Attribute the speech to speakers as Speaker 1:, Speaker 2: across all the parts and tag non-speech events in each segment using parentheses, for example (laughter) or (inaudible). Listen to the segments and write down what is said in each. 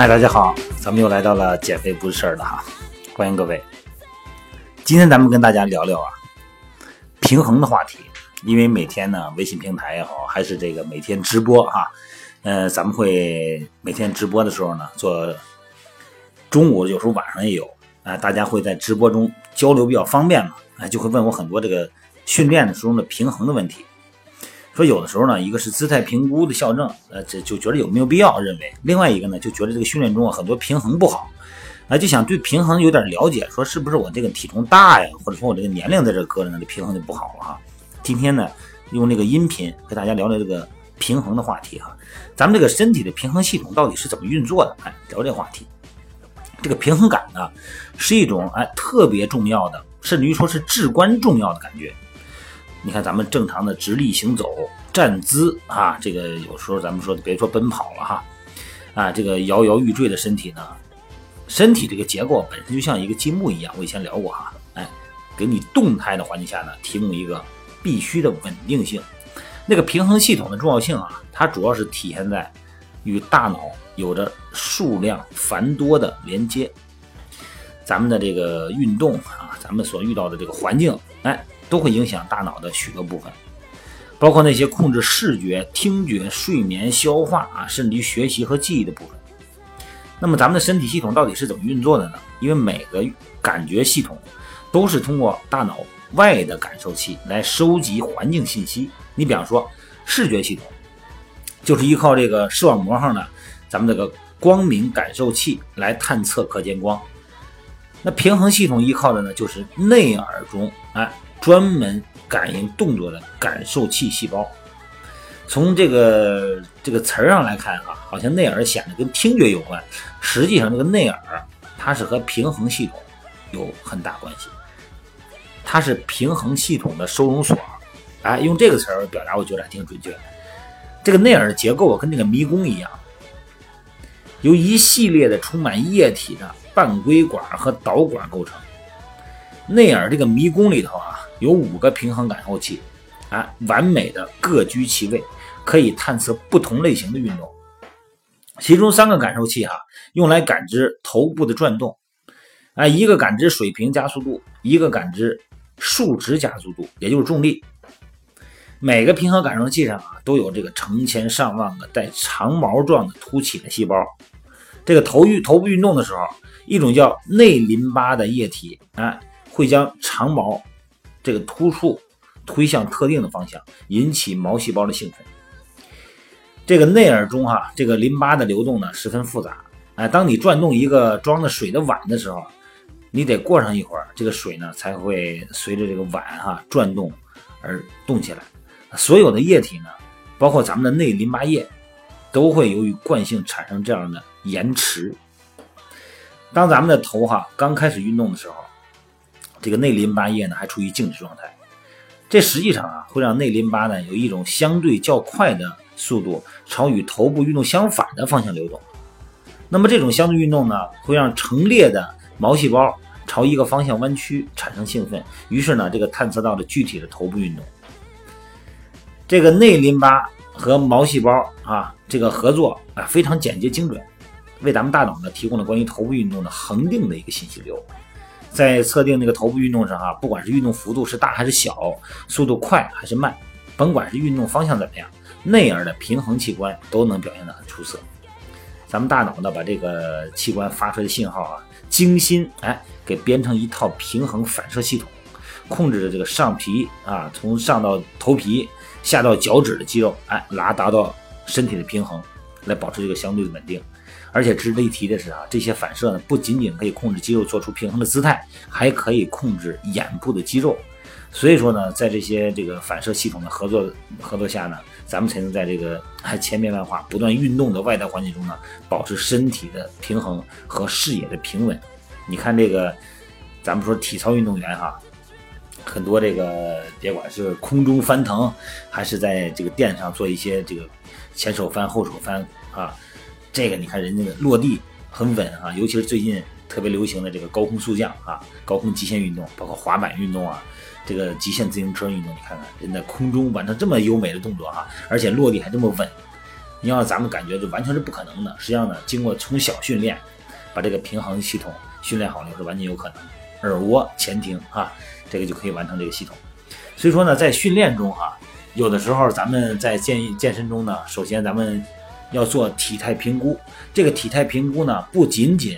Speaker 1: 嗨，大家好，咱们又来到了减肥不是事儿了哈，欢迎各位。今天咱们跟大家聊聊啊平衡的话题，因为每天呢微信平台也好，还是这个每天直播哈，呃，咱们会每天直播的时候呢做中午，有时候晚上也有啊，大家会在直播中交流比较方便嘛，啊，就会问我很多这个训练的时候的平衡的问题。说有的时候呢，一个是姿态评估的校正，呃，这就觉得有没有必要认为；另外一个呢，就觉得这个训练中啊很多平衡不好，啊，就想对平衡有点了解，说是不是我这个体重大呀，或者说我这个年龄在这搁着呢，这平衡就不好了哈。今天呢，用这个音频和大家聊聊这个平衡的话题哈。咱们这个身体的平衡系统到底是怎么运作的？哎，聊这话题。这个平衡感呢，是一种哎特别重要的，甚至于说是至关重要的感觉。你看，咱们正常的直立行走、站姿啊，这个有时候咱们说别说奔跑了哈，啊，这个摇摇欲坠的身体呢，身体这个结构本身就像一个积木一样。我以前聊过哈，哎，给你动态的环境下呢，提供一个必须的稳定性。那个平衡系统的重要性啊，它主要是体现在与大脑有着数量繁多的连接。咱们的这个运动啊，咱们所遇到的这个环境，哎。都会影响大脑的许多部分，包括那些控制视觉、听觉、睡眠、消化啊，甚至于学习和记忆的部分。那么咱们的身体系统到底是怎么运作的呢？因为每个感觉系统都是通过大脑外的感受器来收集环境信息。你比方说视觉系统，就是依靠这个视网膜上的咱们这个光明感受器来探测可见光。那平衡系统依靠的呢，就是内耳中哎。专门感应动作的感受器细胞，从这个这个词儿上来看啊，好像内耳显得跟听觉有关，实际上这个内耳它是和平衡系统有很大关系，它是平衡系统的收容所。哎，用这个词儿表达，我觉得还挺准确。这个内耳的结构跟那个迷宫一样，由一系列的充满液体的半规管和导管构成。内耳这个迷宫里头啊，有五个平衡感受器，啊，完美的各居其位，可以探测不同类型的运动。其中三个感受器哈，用来感知头部的转动，啊，一个感知水平加速度，一个感知数值加速度，也就是重力。每个平衡感受器上啊，都有这个成千上万个带长毛状的凸起的细胞。这个头运头部运动的时候，一种叫内淋巴的液体，啊。会将长毛这个突触推向特定的方向，引起毛细胞的兴奋。这个内耳中哈，这个淋巴的流动呢十分复杂。哎，当你转动一个装着水的碗的时候，你得过上一会儿，这个水呢才会随着这个碗哈转动而动起来。所有的液体呢，包括咱们的内淋巴液，都会由于惯性产生这样的延迟。当咱们的头哈刚开始运动的时候。这个内淋巴液呢还处于静止状态，这实际上啊会让内淋巴呢有一种相对较快的速度朝与头部运动相反的方向流动。那么这种相对运动呢会让成列的毛细胞朝一个方向弯曲，产生兴奋，于是呢这个探测到了具体的头部运动。这个内淋巴和毛细胞啊这个合作啊非常简洁精准，为咱们大脑呢提供了关于头部运动的恒定的一个信息流。在测定那个头部运动上啊，不管是运动幅度是大还是小，速度快还是慢，甭管是运动方向怎么样，内耳的平衡器官都能表现得很出色。咱们大脑呢，把这个器官发出来的信号啊，精心哎给编成一套平衡反射系统，控制着这个上皮啊，从上到头皮，下到脚趾的肌肉，哎，拉达到身体的平衡，来保持这个相对的稳定。而且值得一提的是啊，这些反射呢，不仅仅可以控制肌肉做出平衡的姿态，还可以控制眼部的肌肉。所以说呢，在这些这个反射系统的合作合作下呢，咱们才能在这个 (laughs) 千变万化、不断运动的外在环境中呢，保持身体的平衡和视野的平稳。你看这个，咱们说体操运动员哈，很多这个别管是空中翻腾，还是在这个垫上做一些这个前手翻、后手翻啊。这个你看人家的落地很稳啊，尤其是最近特别流行的这个高空速降啊，高空极限运动，包括滑板运动啊，这个极限自行车运动，你看看人在空中完成这么优美的动作哈，而且落地还这么稳，你要咱们感觉就完全是不可能的。实际上呢，经过从小训练，把这个平衡系统训练好了是完全有可能。耳蜗前庭啊，这个就可以完成这个系统。所以说呢，在训练中啊，有的时候咱们在健健身中呢，首先咱们要做体态评估。这个体态评估呢，不仅仅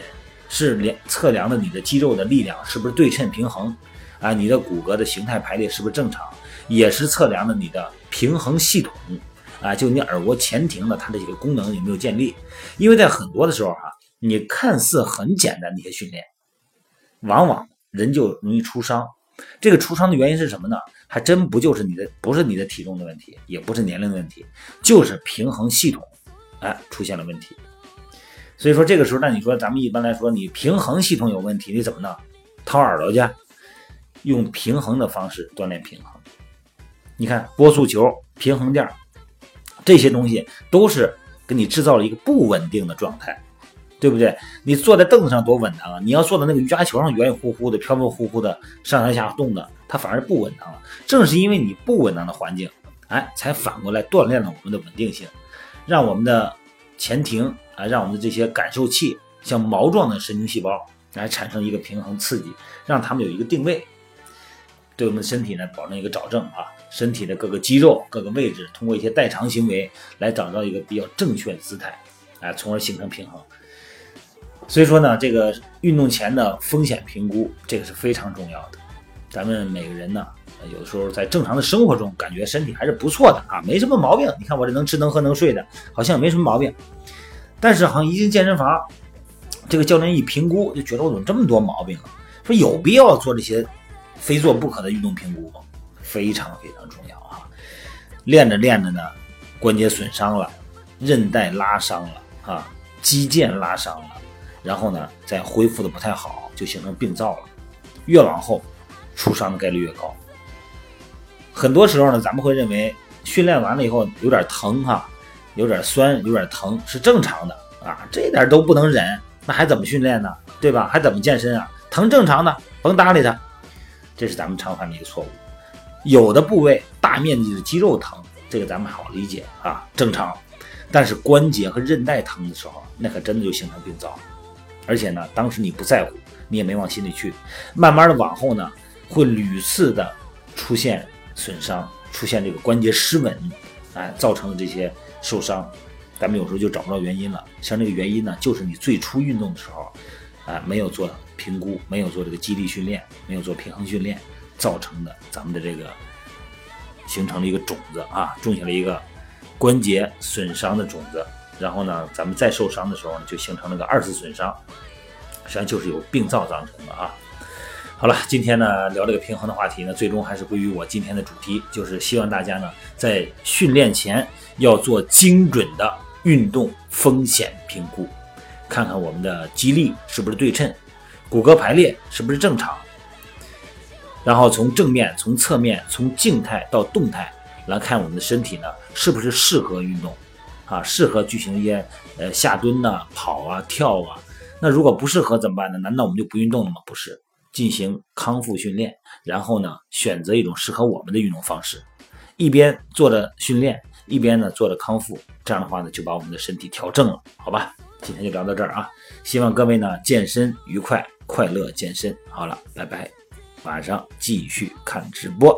Speaker 1: 是量测量的你的肌肉的力量是不是对称平衡啊，你的骨骼的形态排列是不是正常，也是测量的你的平衡系统啊，就你耳蜗前庭的它的一个功能有没有建立。因为在很多的时候哈，你看似很简单的一些训练，往往人就容易出伤。这个出伤的原因是什么呢？还真不就是你的，不是你的体重的问题，也不是年龄的问题，就是平衡系统，哎，出现了问题。所以说这个时候，那你说咱们一般来说，你平衡系统有问题，你怎么呢？掏耳朵去，用平衡的方式锻炼平衡。你看波速球、平衡垫这些东西，都是给你制造了一个不稳定的状态。对不对？你坐在凳子上多稳当啊！你要坐在那个瑜伽球上，圆圆乎乎的、飘飘忽忽的上上下下动的，它反而不稳当了。正是因为你不稳当的环境，哎，才反过来锻炼了我们的稳定性，让我们的前庭啊，让我们的这些感受器，像毛状的神经细胞来产生一个平衡刺激，让它们有一个定位，对我们身体呢保证一个矫正啊，身体的各个肌肉、各个位置，通过一些代偿行为来找到一个比较正确的姿态，哎，从而形成平衡。所以说呢，这个运动前的风险评估，这个是非常重要的。咱们每个人呢，有的时候在正常的生活中，感觉身体还是不错的啊，没什么毛病。你看我这能吃能喝能睡的，好像没什么毛病。但是好像一进健身房，这个教练一评估，就觉得我怎么这么多毛病啊？说有必要做这些非做不可的运动评估吗？非常非常重要啊！练着练着呢，关节损伤了，韧带拉伤了啊，肌腱拉伤了。然后呢，再恢复的不太好，就形成病灶了。越往后，出伤的概率越高。很多时候呢，咱们会认为训练完了以后有点疼哈，有点酸，有点疼是正常的啊，这点都不能忍，那还怎么训练呢？对吧？还怎么健身啊？疼正常的，甭搭理他。这是咱们常犯的一个错误。有的部位大面积的肌肉疼，这个咱们好理解啊，正常。但是关节和韧带疼的时候，那可真的就形成病灶。而且呢，当时你不在乎，你也没往心里去，慢慢的往后呢，会屡次的出现损伤，出现这个关节失稳，哎，造成的这些受伤，咱们有时候就找不到原因了。像这个原因呢，就是你最初运动的时候，啊，没有做评估，没有做这个肌力训练，没有做平衡训练，造成的咱们的这个形成了一个种子啊，种下了一个关节损伤的种子。然后呢，咱们再受伤的时候呢，就形成了个二次损伤，实际上就是有病灶造成的啊。好了，今天呢聊这个平衡的话题呢，最终还是归于我今天的主题，就是希望大家呢在训练前要做精准的运动风险评估，看看我们的肌力是不是对称，骨骼排列是不是正常，然后从正面、从侧面、从静态到动态来看我们的身体呢是不是适合运动。啊，适合举行一些呃下蹲呐、跑啊、跳啊。那如果不适合怎么办呢？难道我们就不运动了吗？不是，进行康复训练，然后呢，选择一种适合我们的运动方式，一边做着训练，一边呢做着康复。这样的话呢，就把我们的身体调正了，好吧？今天就聊到这儿啊，希望各位呢健身愉快，快乐健身。好了，拜拜，晚上继续看直播。